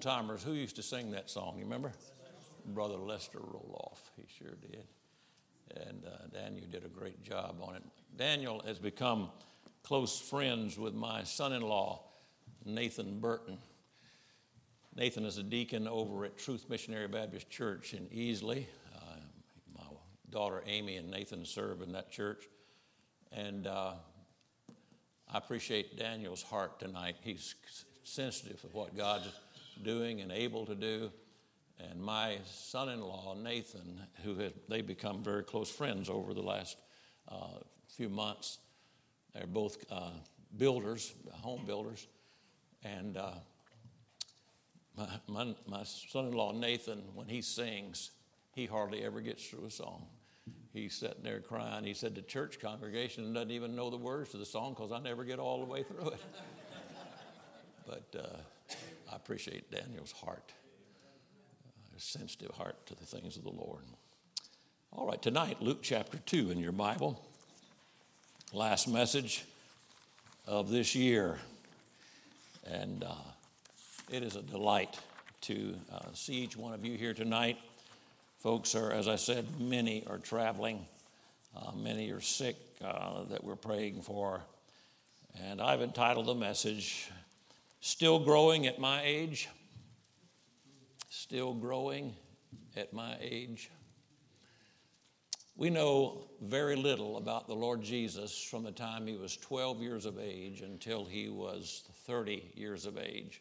timers, who used to sing that song? You remember? Brother Lester Roloff. He sure did. And uh, Daniel did a great job on it. Daniel has become close friends with my son in law, Nathan Burton. Nathan is a deacon over at Truth Missionary Baptist Church in Easley. Uh, my daughter Amy and Nathan serve in that church. And uh, I appreciate Daniel's heart tonight. He's sensitive of what God's doing and able to do. And my son in law, Nathan, who they become very close friends over the last uh, few months, they're both uh, builders, home builders. And uh, my, my, my son in law, Nathan, when he sings, he hardly ever gets through a song. He's sitting there crying. He said the church congregation doesn't even know the words to the song because I never get all the way through it. but uh, I appreciate Daniel's heart, uh, a sensitive heart to the things of the Lord. All right, tonight, Luke chapter 2 in your Bible. Last message of this year. And uh, it is a delight to uh, see each one of you here tonight. Folks are, as I said, many are traveling, uh, many are sick uh, that we're praying for. And I've entitled the message, Still Growing at My Age. Still Growing at My Age. We know very little about the Lord Jesus from the time he was 12 years of age until he was 30 years of age.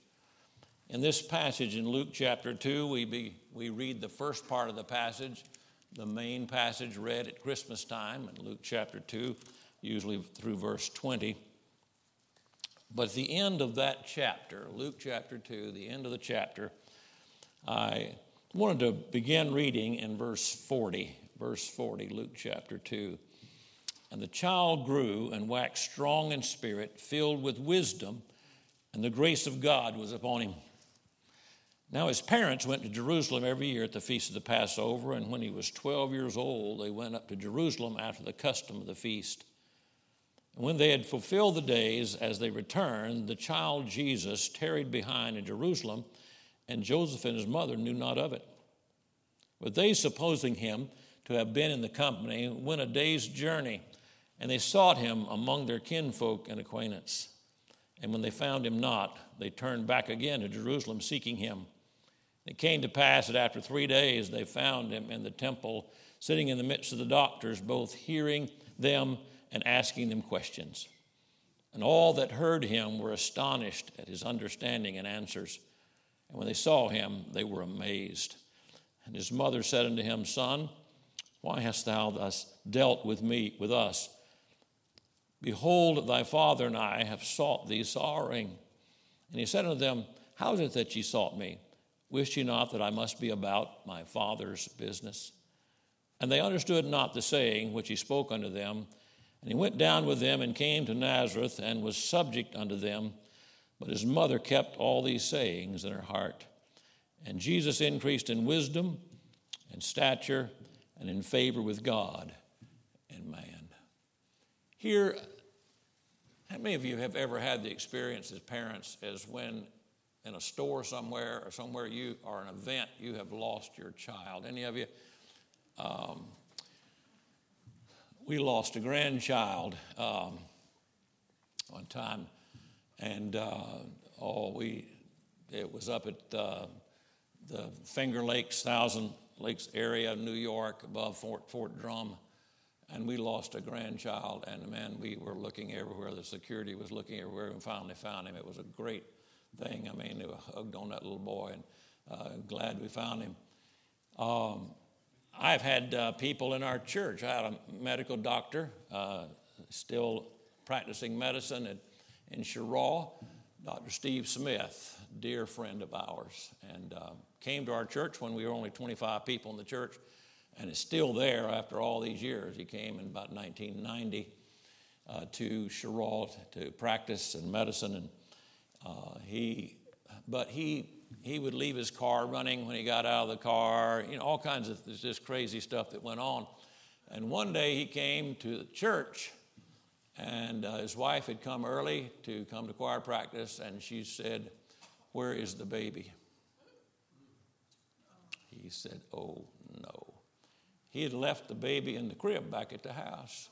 In this passage in Luke chapter 2, we, be, we read the first part of the passage, the main passage read at Christmas time in Luke chapter 2, usually through verse 20. But at the end of that chapter, Luke chapter 2, the end of the chapter, I wanted to begin reading in verse 40. Verse 40, Luke chapter 2. And the child grew and waxed strong in spirit, filled with wisdom, and the grace of God was upon him. Now, his parents went to Jerusalem every year at the feast of the Passover, and when he was 12 years old, they went up to Jerusalem after the custom of the feast. And when they had fulfilled the days as they returned, the child Jesus tarried behind in Jerusalem, and Joseph and his mother knew not of it. But they, supposing him to have been in the company, went a day's journey, and they sought him among their kinfolk and acquaintance. And when they found him not, they turned back again to Jerusalem, seeking him. It came to pass that after three days they found him in the temple, sitting in the midst of the doctors, both hearing them and asking them questions. And all that heard him were astonished at his understanding and answers. And when they saw him, they were amazed. And his mother said unto him, Son, why hast thou thus dealt with me, with us? Behold, thy father and I have sought thee sorrowing. And he said unto them, How is it that ye sought me? Wist ye not that I must be about my Father's business? And they understood not the saying which he spoke unto them. And he went down with them and came to Nazareth and was subject unto them. But his mother kept all these sayings in her heart. And Jesus increased in wisdom and stature and in favor with God and man. Here, how many of you have ever had the experience as parents as when in a store somewhere or somewhere you or an event you have lost your child any of you um, we lost a grandchild um, one time and uh, oh we it was up at uh, the finger lakes thousand lakes area of new york above fort, fort drum and we lost a grandchild and man we were looking everywhere the security was looking everywhere and finally found him it was a great thing. I mean, were hugged on that little boy, and uh, glad we found him. Um, I've had uh, people in our church. I had a medical doctor, uh, still practicing medicine in Cheraw, Dr. Steve Smith, dear friend of ours, and uh, came to our church when we were only 25 people in the church, and is still there after all these years. He came in about 1990 uh, to Cheraw to practice in medicine and uh, he, but he, he would leave his car running when he got out of the car, you know, all kinds of just crazy stuff that went on. And one day he came to the church, and uh, his wife had come early to come to choir practice, and she said, Where is the baby? He said, Oh, no. He had left the baby in the crib back at the house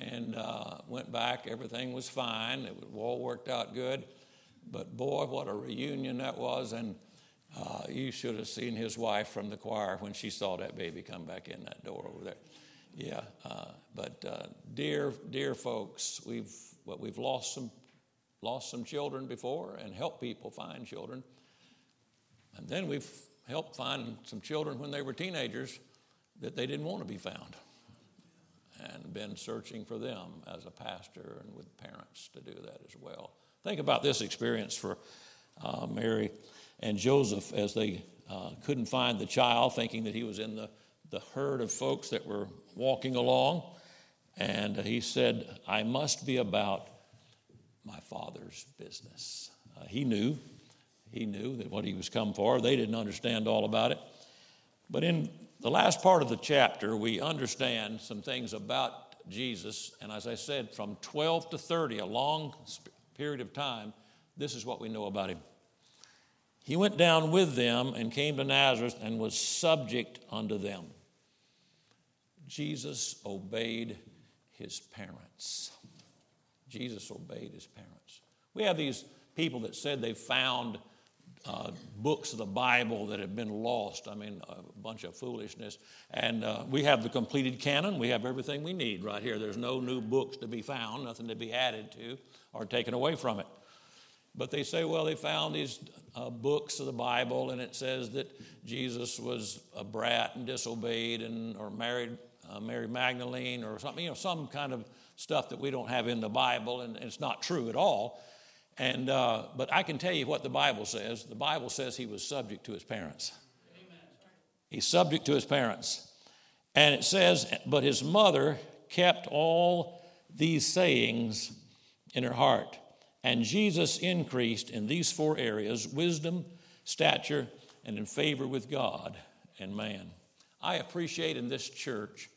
and uh, went back. Everything was fine. It all worked out good. But boy, what a reunion that was. And uh, you should have seen his wife from the choir when she saw that baby come back in that door over there. Yeah, uh, but uh, dear, dear folks, we've well, we've lost some lost some children before and helped people find children, and then we've helped find some children when they were teenagers that they didn't want to be found, and been searching for them as a pastor and with parents to do that as well. Think about this experience for uh, Mary and Joseph as they uh, couldn't find the child, thinking that he was in the, the herd of folks that were walking along. And he said, I must be about my father's business. Uh, he knew. He knew that what he was come for. They didn't understand all about it. But in the last part of the chapter, we understand some things about Jesus. And as I said, from 12 to 30, a long period of time, this is what we know about him. He went down with them and came to Nazareth and was subject unto them. Jesus obeyed his parents. Jesus obeyed his parents. We have these people that said they found uh, books of the Bible that have been lost. I mean, a bunch of foolishness. And uh, we have the completed canon. We have everything we need right here. There's no new books to be found, nothing to be added to or taken away from it. But they say, well, they found these uh, books of the Bible, and it says that Jesus was a brat and disobeyed, and or married uh, Mary Magdalene, or something, you know, some kind of stuff that we don't have in the Bible, and, and it's not true at all. And uh, but I can tell you what the Bible says. The Bible says he was subject to his parents. Amen. He's subject to his parents, and it says, but his mother kept all these sayings in her heart. And Jesus increased in these four areas wisdom, stature, and in favor with God and man. I appreciate in this church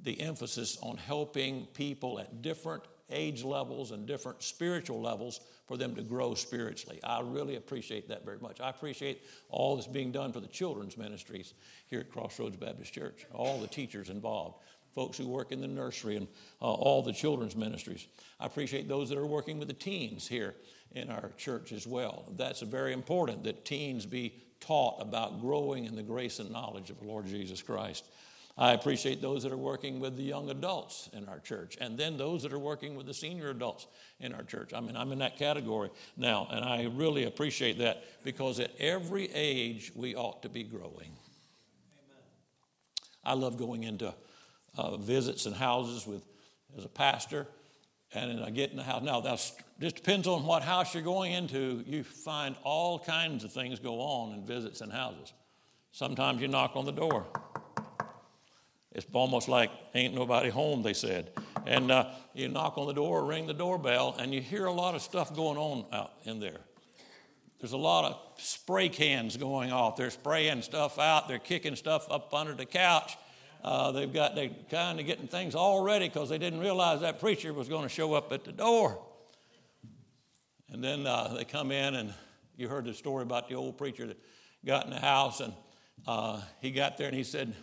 the emphasis on helping people at different age levels and different spiritual levels for them to grow spiritually. I really appreciate that very much. I appreciate all that's being done for the children's ministries here at Crossroads Baptist Church, all the teachers involved folks who work in the nursery and uh, all the children's ministries. I appreciate those that are working with the teens here in our church as well. That's very important that teens be taught about growing in the grace and knowledge of the Lord Jesus Christ. I appreciate those that are working with the young adults in our church, and then those that are working with the senior adults in our church. I mean, I'm in that category now, and I really appreciate that because at every age we ought to be growing. Amen. I love going into uh, visits and houses with as a pastor, and I get in the house. Now, that just depends on what house you're going into. You find all kinds of things go on in visits and houses. Sometimes you knock on the door. It's almost like ain't nobody home, they said. And uh, you knock on the door, ring the doorbell, and you hear a lot of stuff going on out in there. There's a lot of spray cans going off. They're spraying stuff out. They're kicking stuff up under the couch. Uh, they've got they kind of getting things all ready because they didn't realize that preacher was going to show up at the door. And then uh, they come in, and you heard the story about the old preacher that got in the house, and uh, he got there and he said,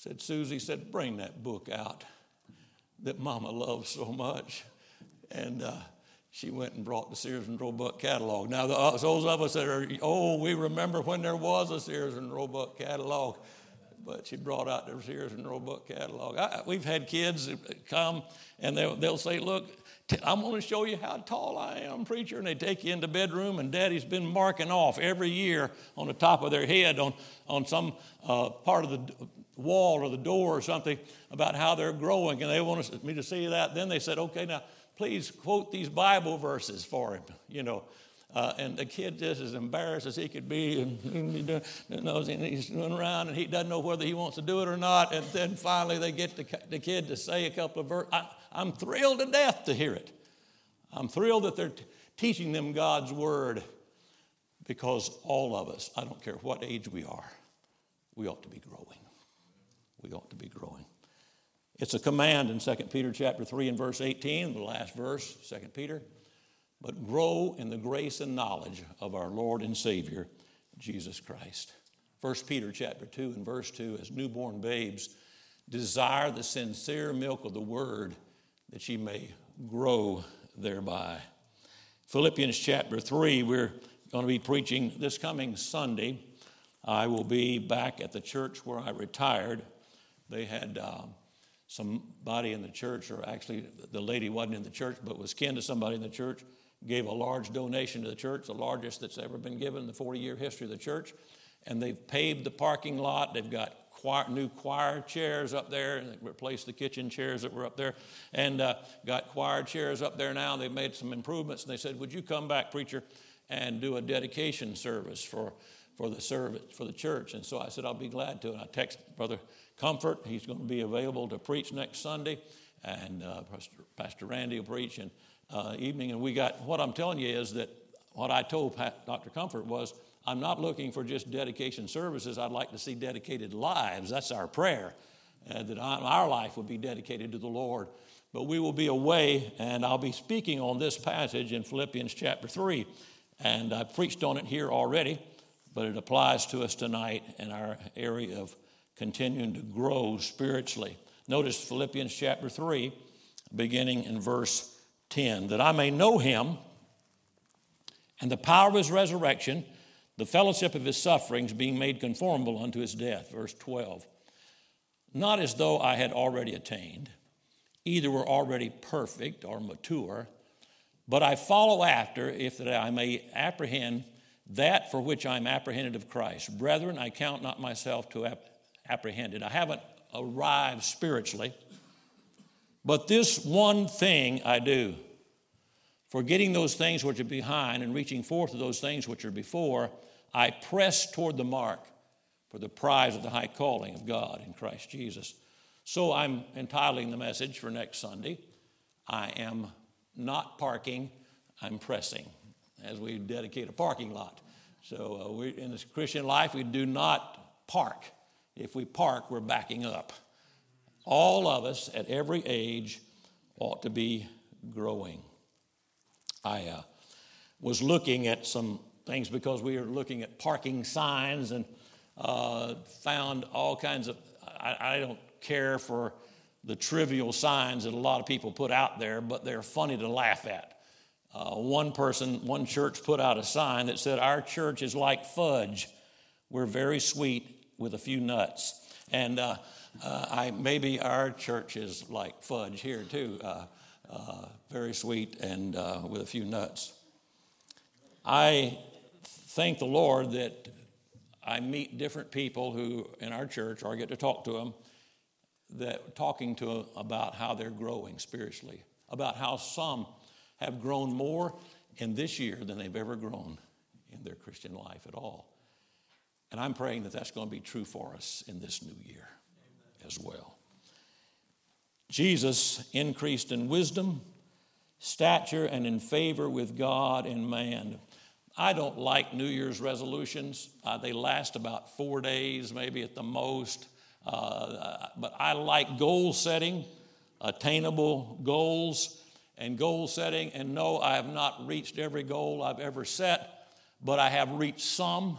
said Susie said, bring that book out that Mama loves so much, and uh, she went and brought the Sears and Roebuck catalog. Now, the, uh, those of us that are, oh, we remember when there was a Sears and Roebuck catalog but she brought out the Sears and Roebuck catalog. I, we've had kids come and they'll, they'll say, Look, I'm going to show you how tall I am, preacher. And they take you in the bedroom, and daddy's been marking off every year on the top of their head on, on some uh, part of the wall or the door or something about how they're growing. And they want me to see that. Then they said, Okay, now please quote these Bible verses for him, you know. Uh, and the kid just as embarrassed as he could be, and, and he's running around, and he doesn't know whether he wants to do it or not. And then finally, they get the, the kid to say a couple of verses. I'm thrilled to death to hear it. I'm thrilled that they're t- teaching them God's word, because all of us, I don't care what age we are, we ought to be growing. We ought to be growing. It's a command in 2 Peter chapter 3 and verse 18, the last verse, 2 Peter but grow in the grace and knowledge of our Lord and Savior, Jesus Christ. 1 Peter chapter 2 and verse 2 as newborn babes desire the sincere milk of the word that ye may grow thereby. Philippians chapter 3, we're going to be preaching this coming Sunday. I will be back at the church where I retired. They had uh, somebody in the church, or actually the lady wasn't in the church, but was kin to somebody in the church, gave a large donation to the church, the largest that's ever been given in the 40 year history of the church. And they've paved the parking lot. They've got choir, new choir chairs up there, and replaced the kitchen chairs that were up there, and uh, got choir chairs up there now. They've made some improvements, and they said, "Would you come back, preacher, and do a dedication service for for the service for the church?" And so I said, "I'll be glad to." And I text Brother Comfort. He's going to be available to preach next Sunday, and uh, Pastor, Pastor Randy will preach in uh, evening. And we got what I'm telling you is that what I told Dr. Comfort was I'm not looking for just dedication services. I'd like to see dedicated lives. That's our prayer, uh, that our life would be dedicated to the Lord. But we will be away, and I'll be speaking on this passage in Philippians chapter 3. And I preached on it here already, but it applies to us tonight in our area of continuing to grow spiritually. Notice Philippians chapter 3, beginning in verse 10 that I may know him and the power of his resurrection the fellowship of his sufferings, being made conformable unto his death. Verse 12. Not as though I had already attained, either were already perfect or mature, but I follow after, if that I may apprehend that for which I am apprehended of Christ. Brethren, I count not myself to have apprehended. I haven't arrived spiritually, but this one thing I do, forgetting those things which are behind and reaching forth to those things which are before I press toward the mark for the prize of the high calling of God in Christ Jesus. So I'm entitling the message for next Sunday I am not parking, I'm pressing, as we dedicate a parking lot. So uh, we, in this Christian life, we do not park. If we park, we're backing up. All of us at every age ought to be growing. I uh, was looking at some things because we were looking at parking signs and uh, found all kinds of. I, I don't care for the trivial signs that a lot of people put out there, but they're funny to laugh at. Uh, one person, one church put out a sign that said, Our church is like fudge. We're very sweet with a few nuts. And uh, uh, I, maybe our church is like fudge here too, uh, uh, very sweet and uh, with a few nuts. I thank the Lord that I meet different people who in our church, or I get to talk to them, that talking to them about how they're growing spiritually, about how some have grown more in this year than they've ever grown in their Christian life at all. And I'm praying that that's going to be true for us in this new year as well. Jesus increased in wisdom, stature, and in favor with God and man. I don't like New Year's resolutions. Uh, they last about four days, maybe at the most. Uh, but I like goal setting, attainable goals, and goal setting. And no, I have not reached every goal I've ever set, but I have reached some,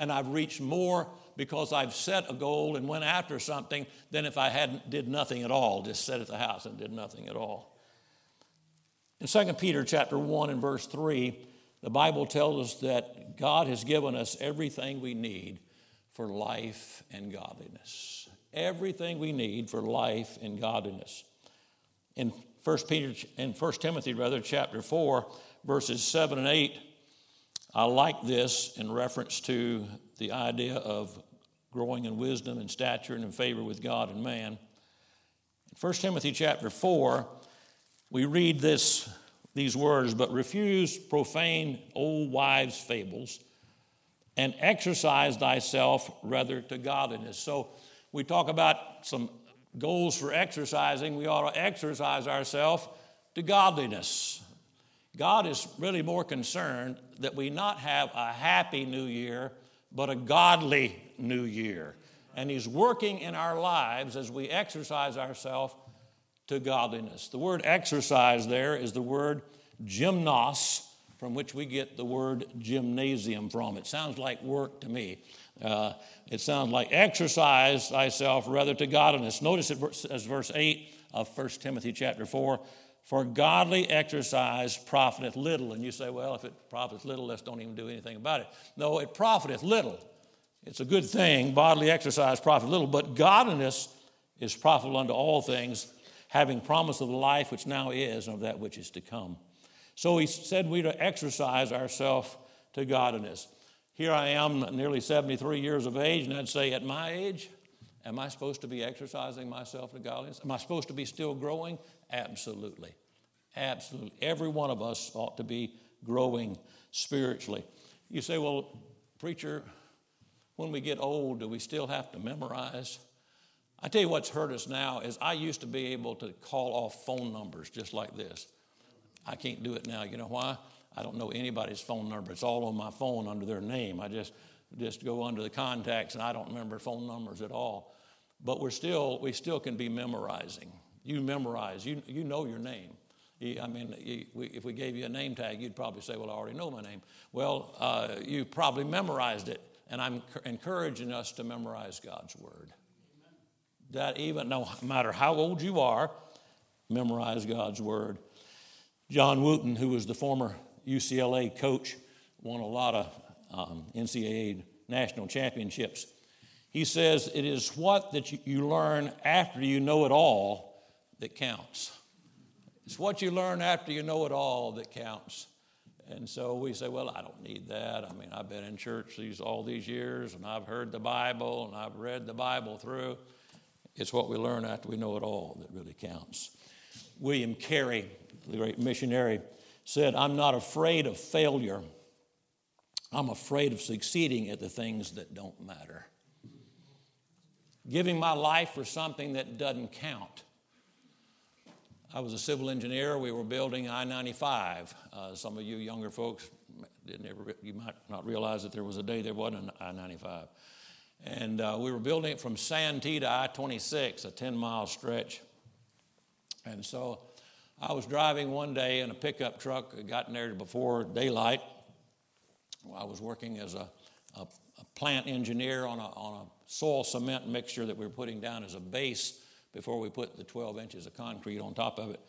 and I've reached more because I've set a goal and went after something than if I hadn't did nothing at all, just sat at the house and did nothing at all. In 2 Peter chapter 1 and verse 3, the Bible tells us that God has given us everything we need for life and godliness. Everything we need for life and godliness. In 1 Peter in 1 Timothy rather chapter 4 verses 7 and 8 I like this in reference to the idea of growing in wisdom and stature and in favor with God and man. In 1 Timothy chapter 4 we read this these words, but refuse profane old wives' fables and exercise thyself rather to godliness. So we talk about some goals for exercising. We ought to exercise ourselves to godliness. God is really more concerned that we not have a happy new year, but a godly new year. And He's working in our lives as we exercise ourselves to godliness. The word exercise there is the word gymnos, from which we get the word gymnasium from. It sounds like work to me. Uh, it sounds like exercise thyself rather to godliness. Notice it as verse 8 of 1 Timothy chapter 4. For godly exercise profiteth little. And you say, well, if it profits little, let's don't even do anything about it. No, it profiteth little. It's a good thing. Bodily exercise profiteth little, but godliness is profitable unto all things, having promise of the life which now is and of that which is to come. So he said we to exercise ourselves to godliness. Here I am, nearly 73 years of age, and I'd say, at my age, am I supposed to be exercising myself to godliness? Am I supposed to be still growing? Absolutely. Absolutely. Every one of us ought to be growing spiritually. You say, well, preacher, when we get old, do we still have to memorize? I tell you what's hurt us now is I used to be able to call off phone numbers just like this. I can't do it now. You know why? I don't know anybody's phone number. It's all on my phone under their name. I just just go under the contacts and I don't remember phone numbers at all. But we're still we still can be memorizing. You memorize. You you know your name. I mean, if we gave you a name tag, you'd probably say, "Well, I already know my name." Well, uh, you probably memorized it, and I'm encouraging us to memorize God's word. That even no matter how old you are, memorize God's word. John Wooden, who was the former UCLA coach, won a lot of um, NCAA national championships. He says it is what that you learn after you know it all that counts. It's what you learn after you know it all that counts. And so we say, well, I don't need that. I mean, I've been in church these all these years, and I've heard the Bible, and I've read the Bible through. It's what we learn after we know it all that really counts. William Carey, the great missionary, said, I'm not afraid of failure. I'm afraid of succeeding at the things that don't matter. Giving my life for something that doesn't count. I was a civil engineer. We were building I 95. Uh, some of you younger folks didn't ever, you might not realize that there was a day there wasn't an I 95. And uh, we were building it from Santee to I 26, a 10 mile stretch. And so I was driving one day in a pickup truck, got in there before daylight. I was working as a, a, a plant engineer on a, on a soil cement mixture that we were putting down as a base before we put the 12 inches of concrete on top of it.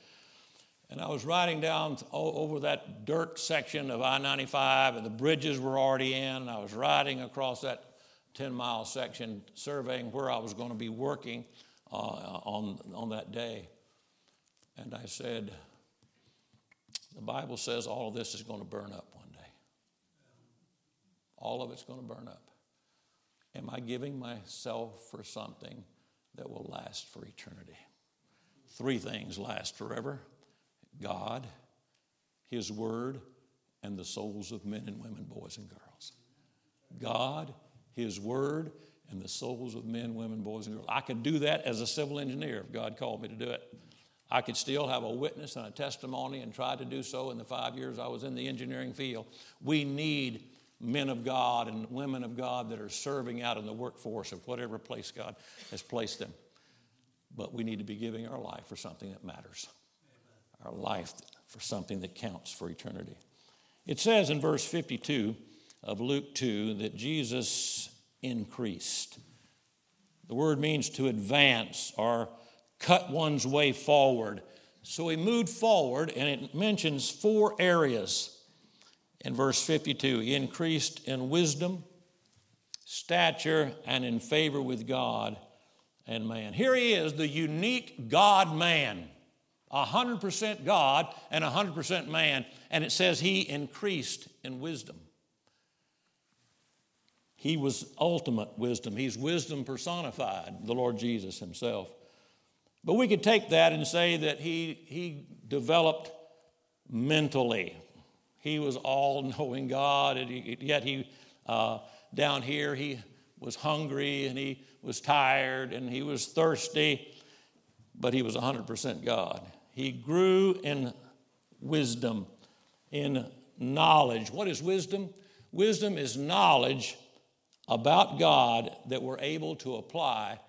And I was riding down over that dirt section of I 95, and the bridges were already in. I was riding across that 10 mile section, surveying where I was going to be working uh, on, on that day. And I said, The Bible says all of this is going to burn up one day. All of it's going to burn up. Am I giving myself for something that will last for eternity? Three things last forever God, His Word, and the souls of men and women, boys and girls. God, His Word, and the souls of men, women, boys, and girls. I could do that as a civil engineer if God called me to do it. I could still have a witness and a testimony and try to do so in the five years I was in the engineering field. We need men of God and women of God that are serving out in the workforce of whatever place God has placed them. But we need to be giving our life for something that matters, our life for something that counts for eternity. It says in verse 52 of Luke 2 that Jesus increased. The word means to advance or cut one's way forward. So he moved forward, and it mentions four areas in verse 52. He increased in wisdom, stature, and in favor with God and man. Here he is, the unique God man, 100% God and 100% man. And it says he increased in wisdom. He was ultimate wisdom. He's wisdom personified, the Lord Jesus himself. But we could take that and say that he, he developed mentally. He was all knowing God, and he, yet he, uh, down here, he was hungry and he was tired and he was thirsty, but he was 100% God. He grew in wisdom, in knowledge. What is wisdom? Wisdom is knowledge about God that we're able to apply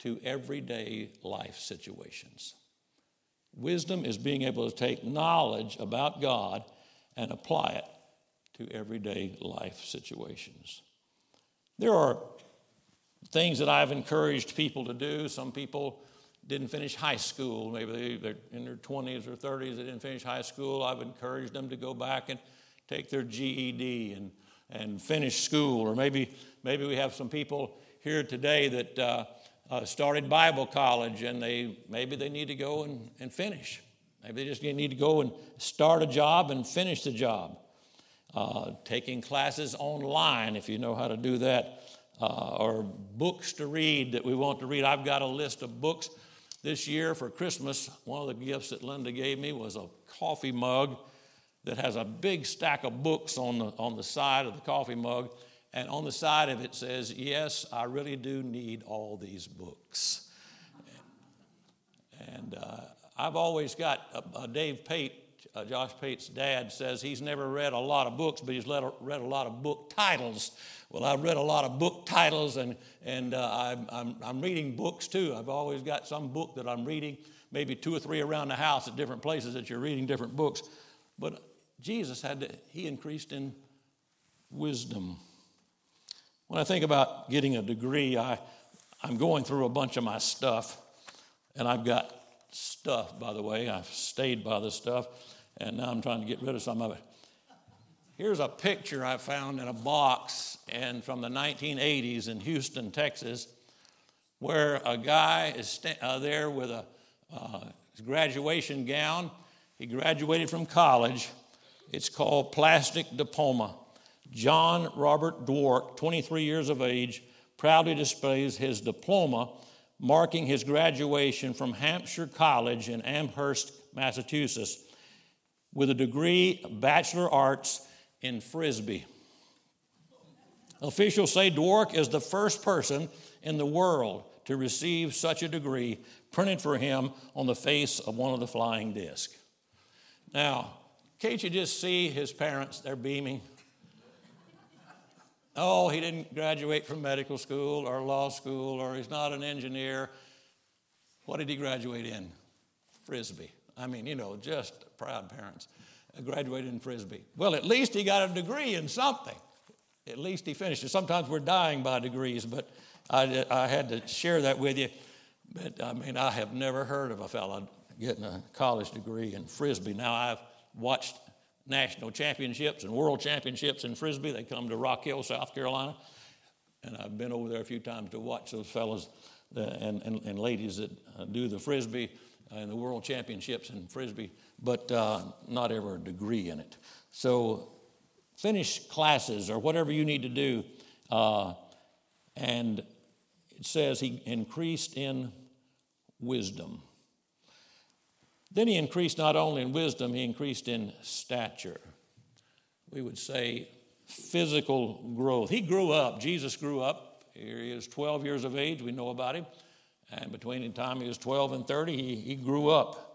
to everyday life situations. Wisdom is being able to take knowledge about God and apply it to everyday life situations. There are things that I've encouraged people to do. Some people didn't finish high school. Maybe they, are in their 20s or 30s, they didn't finish high school. I've encouraged them to go back and take their GED and, and finish school. Or maybe, maybe we have some people here today that uh, uh, started Bible college and they, maybe they need to go and, and finish. Maybe they just need to go and start a job and finish the job. Uh, taking classes online, if you know how to do that, uh, or books to read that we want to read. I've got a list of books this year for Christmas. One of the gifts that Linda gave me was a coffee mug that has a big stack of books on the, on the side of the coffee mug. And on the side of it says, Yes, I really do need all these books. And uh, I've always got a, a Dave Pate, uh, Josh Pate's dad, says he's never read a lot of books, but he's read a, read a lot of book titles. Well, I've read a lot of book titles, and, and uh, I'm, I'm, I'm reading books too. I've always got some book that I'm reading, maybe two or three around the house at different places that you're reading different books. But Jesus had to, he increased in wisdom. When I think about getting a degree, I, I'm going through a bunch of my stuff, and I've got stuff, by the way. I've stayed by the stuff, and now I'm trying to get rid of some of it. Here's a picture I found in a box and from the 1980s in Houston, Texas, where a guy is uh, there with a uh, graduation gown. He graduated from college. It's called Plastic Diploma. John Robert Dwork, 23 years of age, proudly displays his diploma marking his graduation from Hampshire College in Amherst, Massachusetts, with a degree Bachelor Arts in Frisbee. Officials say Dwork is the first person in the world to receive such a degree printed for him on the face of one of the flying discs. Now, can't you just see his parents? They're beaming. Oh, he didn't graduate from medical school or law school, or he's not an engineer. What did he graduate in? Frisbee. I mean, you know, just proud parents. Uh, graduated in Frisbee. Well, at least he got a degree in something. At least he finished it. Sometimes we're dying by degrees, but I, I had to share that with you. But I mean, I have never heard of a fellow getting a college degree in Frisbee. Now, I've watched national championships and world championships in Frisbee. They come to Rock Hill, South Carolina. And I've been over there a few times to watch those fellows and, and, and, ladies that uh, do the Frisbee and the world championships in Frisbee, but uh, not ever a degree in it. So finish classes or whatever you need to do. Uh, and it says he increased in wisdom. Then he increased not only in wisdom, he increased in stature. We would say physical growth. He grew up, Jesus grew up. Here he is 12 years of age, we know about him. And between the time he was 12 and 30, he, he grew up.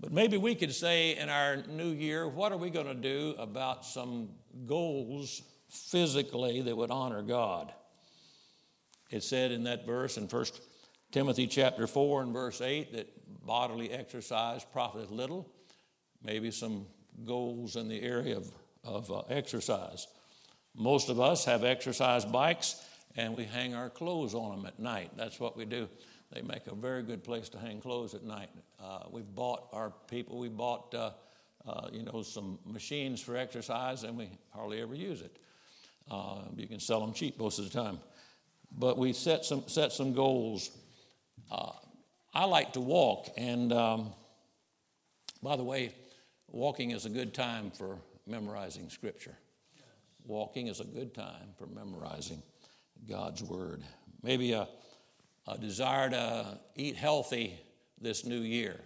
But maybe we could say in our new year, what are we going to do about some goals physically that would honor God? It said in that verse in 1 Timothy chapter 4 and verse 8 that bodily exercise profiteth little. Maybe some goals in the area of, of uh, exercise. Most of us have exercise bikes and we hang our clothes on them at night. That's what we do. They make a very good place to hang clothes at night. Uh, we bought our people, we bought, uh, uh, you know, some machines for exercise and we hardly ever use it. Uh, you can sell them cheap most of the time. But we set some, set some goals. I like to walk, and um, by the way, walking is a good time for memorizing Scripture. Walking is a good time for memorizing God's Word. Maybe a, a desire to eat healthy this new year.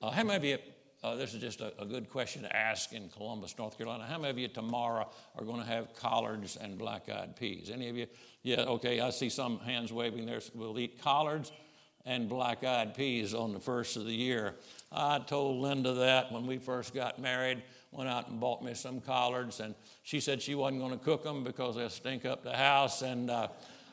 Uh, how many of you, uh, this is just a, a, good question to ask in Columbus, North Carolina. How many of you tomorrow are going to have collards and black eyed peas? Any of you? Yeah, okay, I see some hands waving there. We'll eat collards and black eyed peas on the first of the year. I told Linda that when we first got married, went out and bought me some collards, and she said she wasn't going to cook them because they'll stink up the house, and, uh,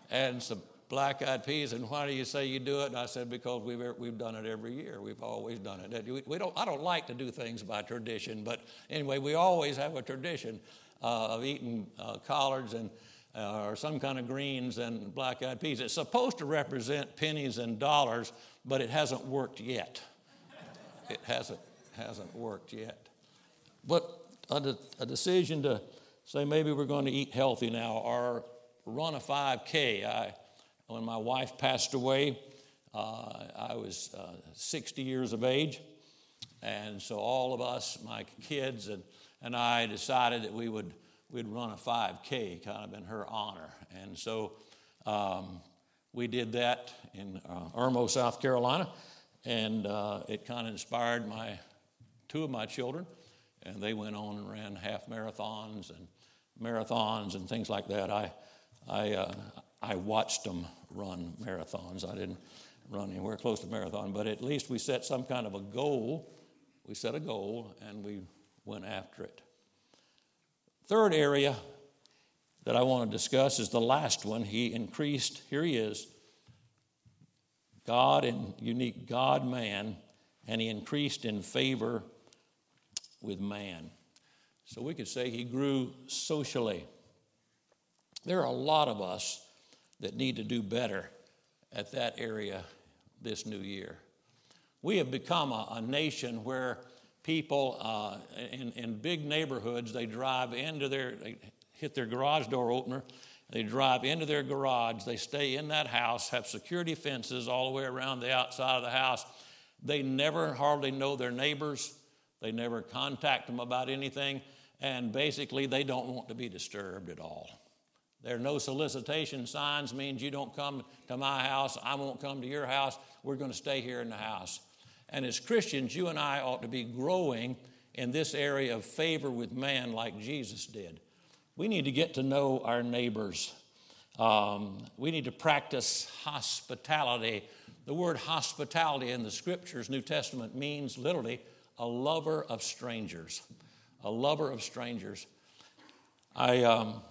and some black eyed peas, and why do you say you do it? And I said, because we've, we've done it every year. We've always done it. We, we don't, I don't like to do things by tradition, but anyway, we always have a tradition uh, of eating uh, collards and uh, or some kind of greens and black eyed peas. It's supposed to represent pennies and dollars, but it hasn't worked yet. it hasn't, hasn't worked yet. But a, de- a decision to say maybe we're going to eat healthy now or run a 5K. I, when my wife passed away, uh, I was uh, 60 years of age. And so all of us, my kids and, and I, decided that we would we'd run a 5K kind of in her honor. And so um, we did that in uh, Irmo, South Carolina. And uh, it kind of inspired my two of my children. And they went on and ran half marathons and marathons and things like that. I, I, uh, I watched them run marathons. I didn't run anywhere close to marathon, but at least we set some kind of a goal. We set a goal and we went after it. Third area that I want to discuss is the last one. He increased, here he is, God and unique God man, and he increased in favor with man. So we could say he grew socially. There are a lot of us that need to do better at that area this new year. We have become a, a nation where people uh, in, in big neighborhoods, they drive into their, they hit their garage door opener, they drive into their garage, they stay in that house, have security fences all the way around the outside of the house. They never hardly know their neighbors, they never contact them about anything, and basically they don't want to be disturbed at all. There are no solicitation signs, means you don't come to my house, I won't come to your house, we're going to stay here in the house. And as Christians, you and I ought to be growing in this area of favor with man like Jesus did. We need to get to know our neighbors. Um, we need to practice hospitality. The word hospitality in the scriptures, New Testament, means literally a lover of strangers. A lover of strangers. I, um,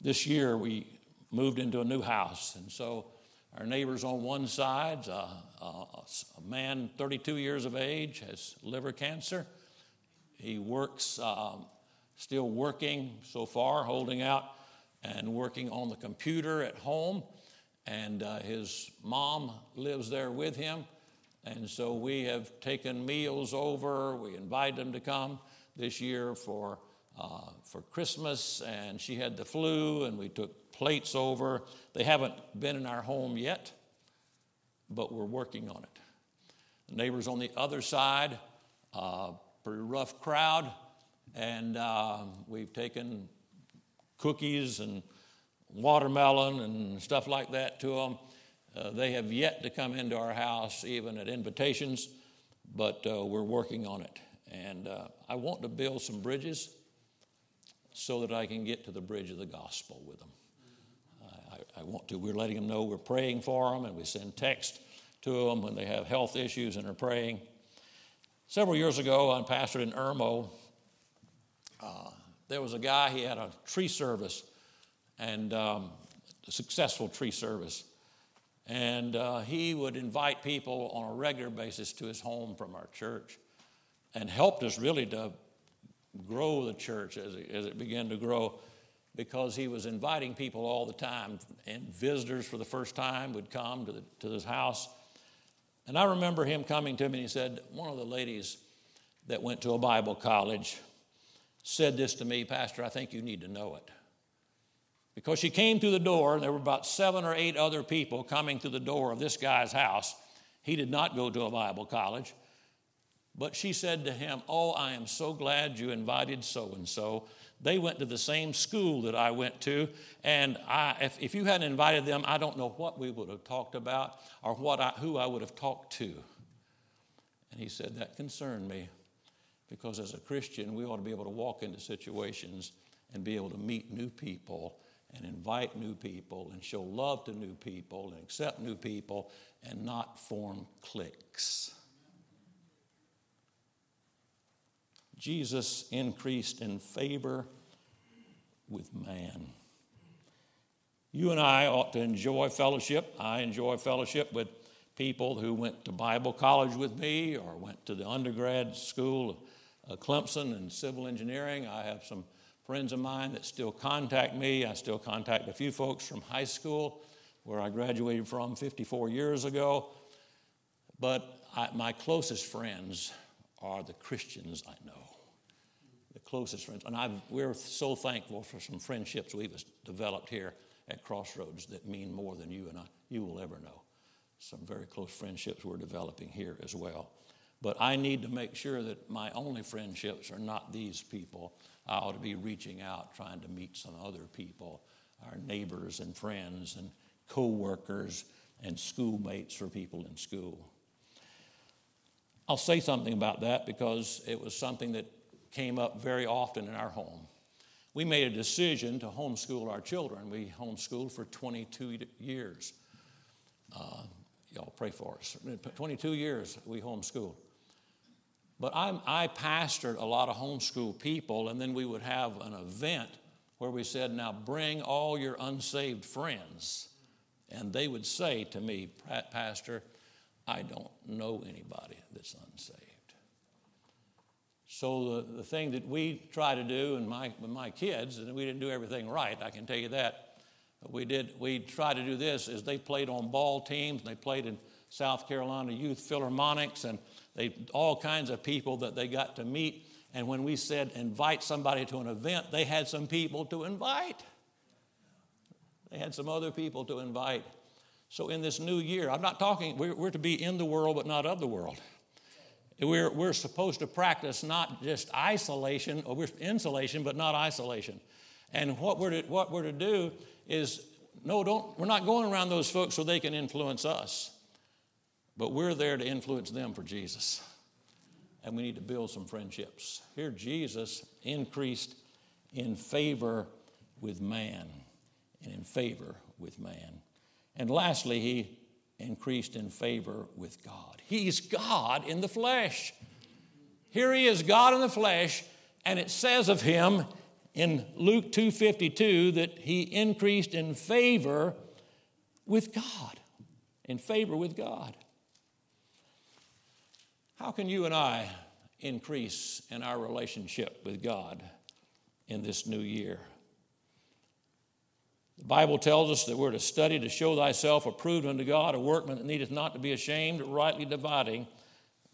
this year, we moved into a new house, and so our neighbors on one side, uh, uh, a man 32 years of age has liver cancer. He works, um, still working so far, holding out and working on the computer at home. And uh, his mom lives there with him. And so we have taken meals over. We invited them to come this year for, uh, for Christmas. And she had the flu, and we took plates over. They haven't been in our home yet, but we're working on it. The neighbors on the other side, uh, pretty rough crowd, and uh, we've taken cookies and watermelon and stuff like that to them. Uh, they have yet to come into our house, even at invitations, but uh, we're working on it. And uh, I want to build some bridges so that I can get to the bridge of the gospel with them. I want to. We're letting them know we're praying for them, and we send text to them when they have health issues and are praying. Several years ago, I pastored in Irmo. Uh, there was a guy, he had a tree service, and um, a successful tree service. And uh, he would invite people on a regular basis to his home from our church and helped us really to grow the church as it, as it began to grow because he was inviting people all the time, and visitors for the first time would come to, the, to his house. And I remember him coming to me and he said, One of the ladies that went to a Bible college said this to me, Pastor, I think you need to know it. Because she came through the door, and there were about seven or eight other people coming through the door of this guy's house. He did not go to a Bible college. But she said to him, Oh, I am so glad you invited so and so. They went to the same school that I went to, and I, if, if you hadn't invited them, I don't know what we would have talked about or what I, who I would have talked to. And he said, That concerned me because as a Christian, we ought to be able to walk into situations and be able to meet new people and invite new people and show love to new people and accept new people and not form cliques. Jesus increased in favor with man. You and I ought to enjoy fellowship. I enjoy fellowship with people who went to Bible college with me or went to the undergrad school of uh, Clemson in civil engineering. I have some friends of mine that still contact me. I still contact a few folks from high school where I graduated from 54 years ago. But I, my closest friends are the Christians I know. Closest friends. And I've, we're so thankful for some friendships we've developed here at Crossroads that mean more than you and I, you will ever know. Some very close friendships we're developing here as well. But I need to make sure that my only friendships are not these people. I ought to be reaching out, trying to meet some other people, our neighbors and friends and co workers and schoolmates for people in school. I'll say something about that because it was something that came up very often in our home we made a decision to homeschool our children. We homeschooled for 22 years. Uh, y'all pray for us. 22 years we homeschooled. But I, I pastored a lot of homeschool people, and then we would have an event where we said, Now bring all your unsaved friends. And they would say to me, Pastor, I don't know anybody that's unsaved. So the, the thing that we try to do and my, my kids, and we didn't do everything right, I can tell you that. But we did, we try to do this is they played on ball teams, they played in South Carolina Youth Philharmonics, and they all kinds of people that they got to meet. And when we said invite somebody to an event, they had some people to invite. They had some other people to invite. So in this new year, I'm not talking, we're, we're to be in the world, but not of the world. We're, we're supposed to practice not just isolation, or insulation, but not isolation. And what we're to, what we're to do is no, don't, we're not going around those folks so they can influence us, but we're there to influence them for Jesus. And we need to build some friendships. Here, Jesus increased in favor with man and in favor with man. And lastly, he increased in favor with God. He's God in the flesh. Here he is, God in the flesh, and it says of him in Luke 2:52 that he increased in favor with God. In favor with God. How can you and I increase in our relationship with God in this new year? The Bible tells us that we're to study to show thyself approved unto God, a workman that needeth not to be ashamed, rightly dividing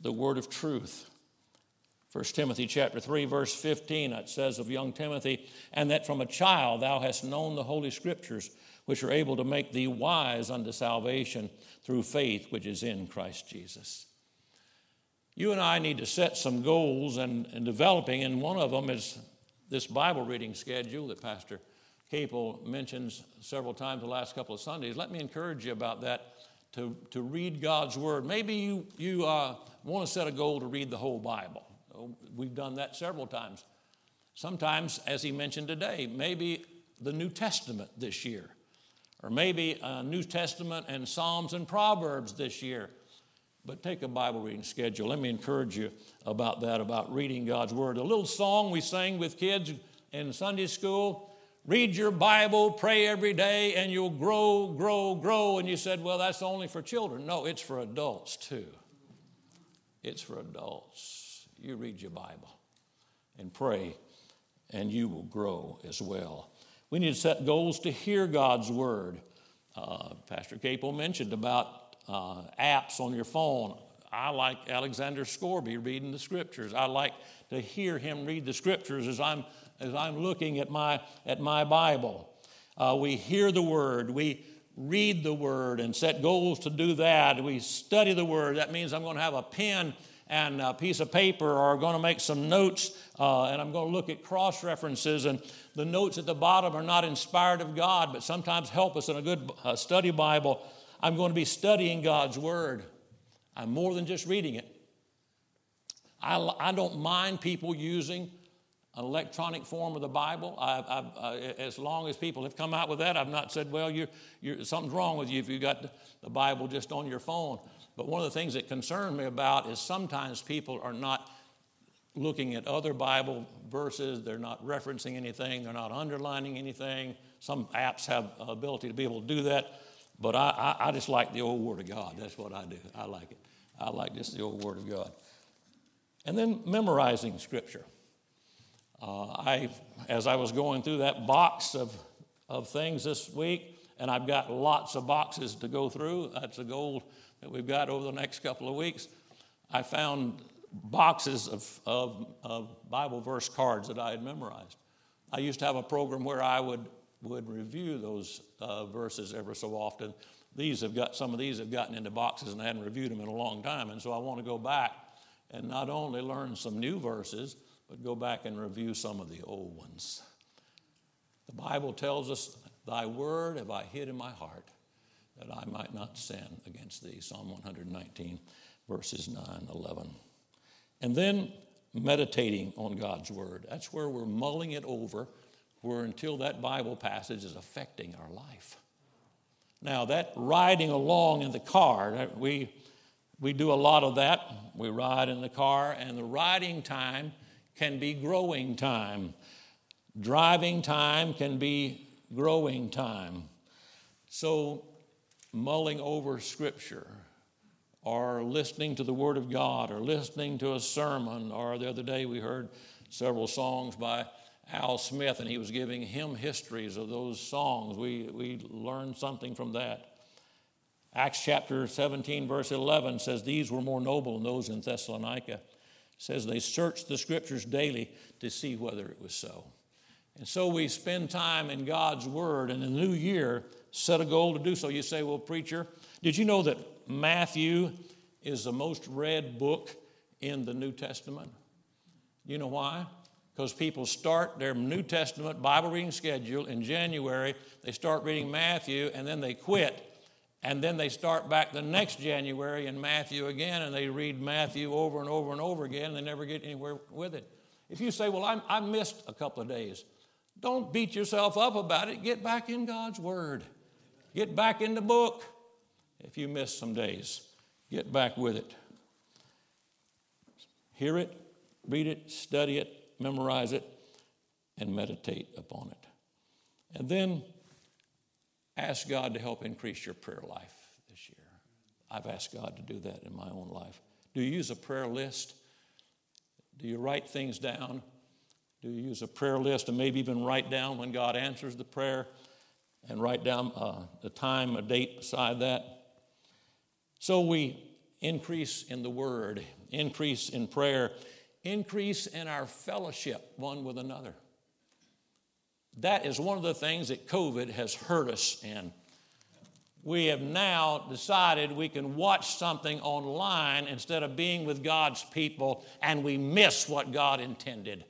the word of truth. 1 Timothy chapter 3 verse 15 it says of young Timothy and that from a child thou hast known the holy scriptures which are able to make thee wise unto salvation through faith which is in Christ Jesus. You and I need to set some goals and, and developing and one of them is this Bible reading schedule that Pastor Capel mentions several times the last couple of Sundays. Let me encourage you about that to, to read God's Word. Maybe you, you uh, want to set a goal to read the whole Bible. We've done that several times. Sometimes, as he mentioned today, maybe the New Testament this year, or maybe a New Testament and Psalms and Proverbs this year. But take a Bible reading schedule. Let me encourage you about that, about reading God's Word. A little song we sang with kids in Sunday school read your Bible, pray every day, and you'll grow, grow, grow. And you said, well, that's only for children. No, it's for adults too. It's for adults. You read your Bible and pray, and you will grow as well. We need to set goals to hear God's word. Uh, Pastor Capel mentioned about uh, apps on your phone. I like Alexander Scourby reading the scriptures. I like to hear him read the scriptures as I'm as I'm looking at my, at my Bible. Uh, we hear the Word, we read the Word and set goals to do that. We study the Word. That means I'm going to have a pen and a piece of paper or going to make some notes uh, and I'm going to look at cross references. And the notes at the bottom are not inspired of God, but sometimes help us in a good uh, study Bible. I'm going to be studying God's Word. I'm more than just reading it. I, I don't mind people using an electronic form of the Bible. I, I, uh, as long as people have come out with that, I've not said, well, you're, you're, something's wrong with you if you got the Bible just on your phone. But one of the things that concerns me about is sometimes people are not looking at other Bible verses. They're not referencing anything, they're not underlining anything. Some apps have ability to be able to do that, but I, I, I just like the old Word of God. That's what I do. I like it. I like just the old Word of God. And then memorizing Scripture. Uh, I, as I was going through that box of, of things this week, and I've got lots of boxes to go through. That's a goal that we've got over the next couple of weeks. I found boxes of, of, of Bible verse cards that I had memorized. I used to have a program where I would, would review those uh, verses ever so often. These have got, some of these have gotten into boxes and I hadn't reviewed them in a long time. And so I want to go back and not only learn some new verses, but go back and review some of the old ones. The Bible tells us, Thy word have I hid in my heart that I might not sin against thee. Psalm 119, verses 9, 11. And then meditating on God's word. That's where we're mulling it over, where until that Bible passage is affecting our life. Now, that riding along in the car, we, we do a lot of that. We ride in the car, and the riding time can be growing time. Driving time can be growing time. So, mulling over Scripture, or listening to the Word of God, or listening to a sermon, or the other day we heard several songs by Al Smith, and he was giving hymn histories of those songs. We, we learned something from that. Acts chapter 17, verse 11 says, These were more noble than those in Thessalonica says they searched the scriptures daily to see whether it was so. And so we spend time in God's Word, and the new year set a goal to do so. You say, Well, preacher, did you know that Matthew is the most read book in the New Testament? You know why? Because people start their New Testament Bible reading schedule in January, they start reading Matthew, and then they quit and then they start back the next January in Matthew again, and they read Matthew over and over and over again, and they never get anywhere with it. If you say, Well, I, I missed a couple of days, don't beat yourself up about it. Get back in God's Word, get back in the book. If you miss some days, get back with it. Hear it, read it, study it, memorize it, and meditate upon it. And then Ask God to help increase your prayer life this year. I've asked God to do that in my own life. Do you use a prayer list? Do you write things down? Do you use a prayer list and maybe even write down when God answers the prayer and write down uh, the time, a date beside that? So we increase in the Word, increase in prayer, increase in our fellowship one with another. That is one of the things that COVID has hurt us in. We have now decided we can watch something online instead of being with God's people, and we miss what God intended.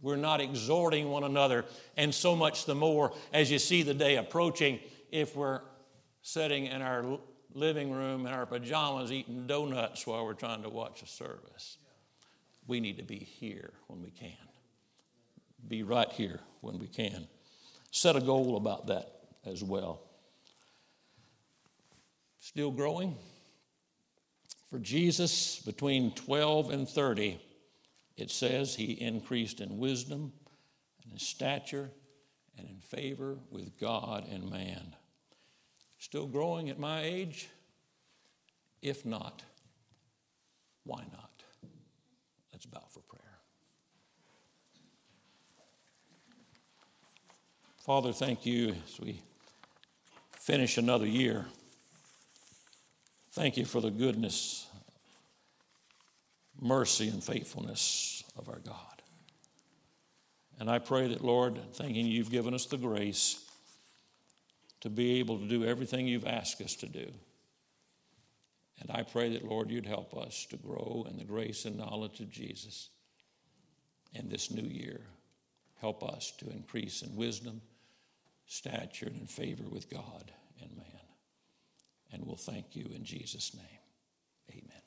We're not exhorting one another, and so much the more as you see the day approaching, if we're sitting in our living room in our pajamas eating donuts while we're trying to watch a service. We need to be here when we can be right here when we can. Set a goal about that as well. Still growing? For Jesus, between 12 and 30, it says he increased in wisdom and in stature and in favor with God and man. Still growing at my age? If not, why not? Let's bow for prayer. Father, thank you as we finish another year. Thank you for the goodness, mercy, and faithfulness of our God. And I pray that, Lord, thanking you, you've given us the grace to be able to do everything you've asked us to do. And I pray that, Lord, you'd help us to grow in the grace and knowledge of Jesus in this new year. Help us to increase in wisdom stature and in favor with God and man. And we'll thank you in Jesus' name. Amen.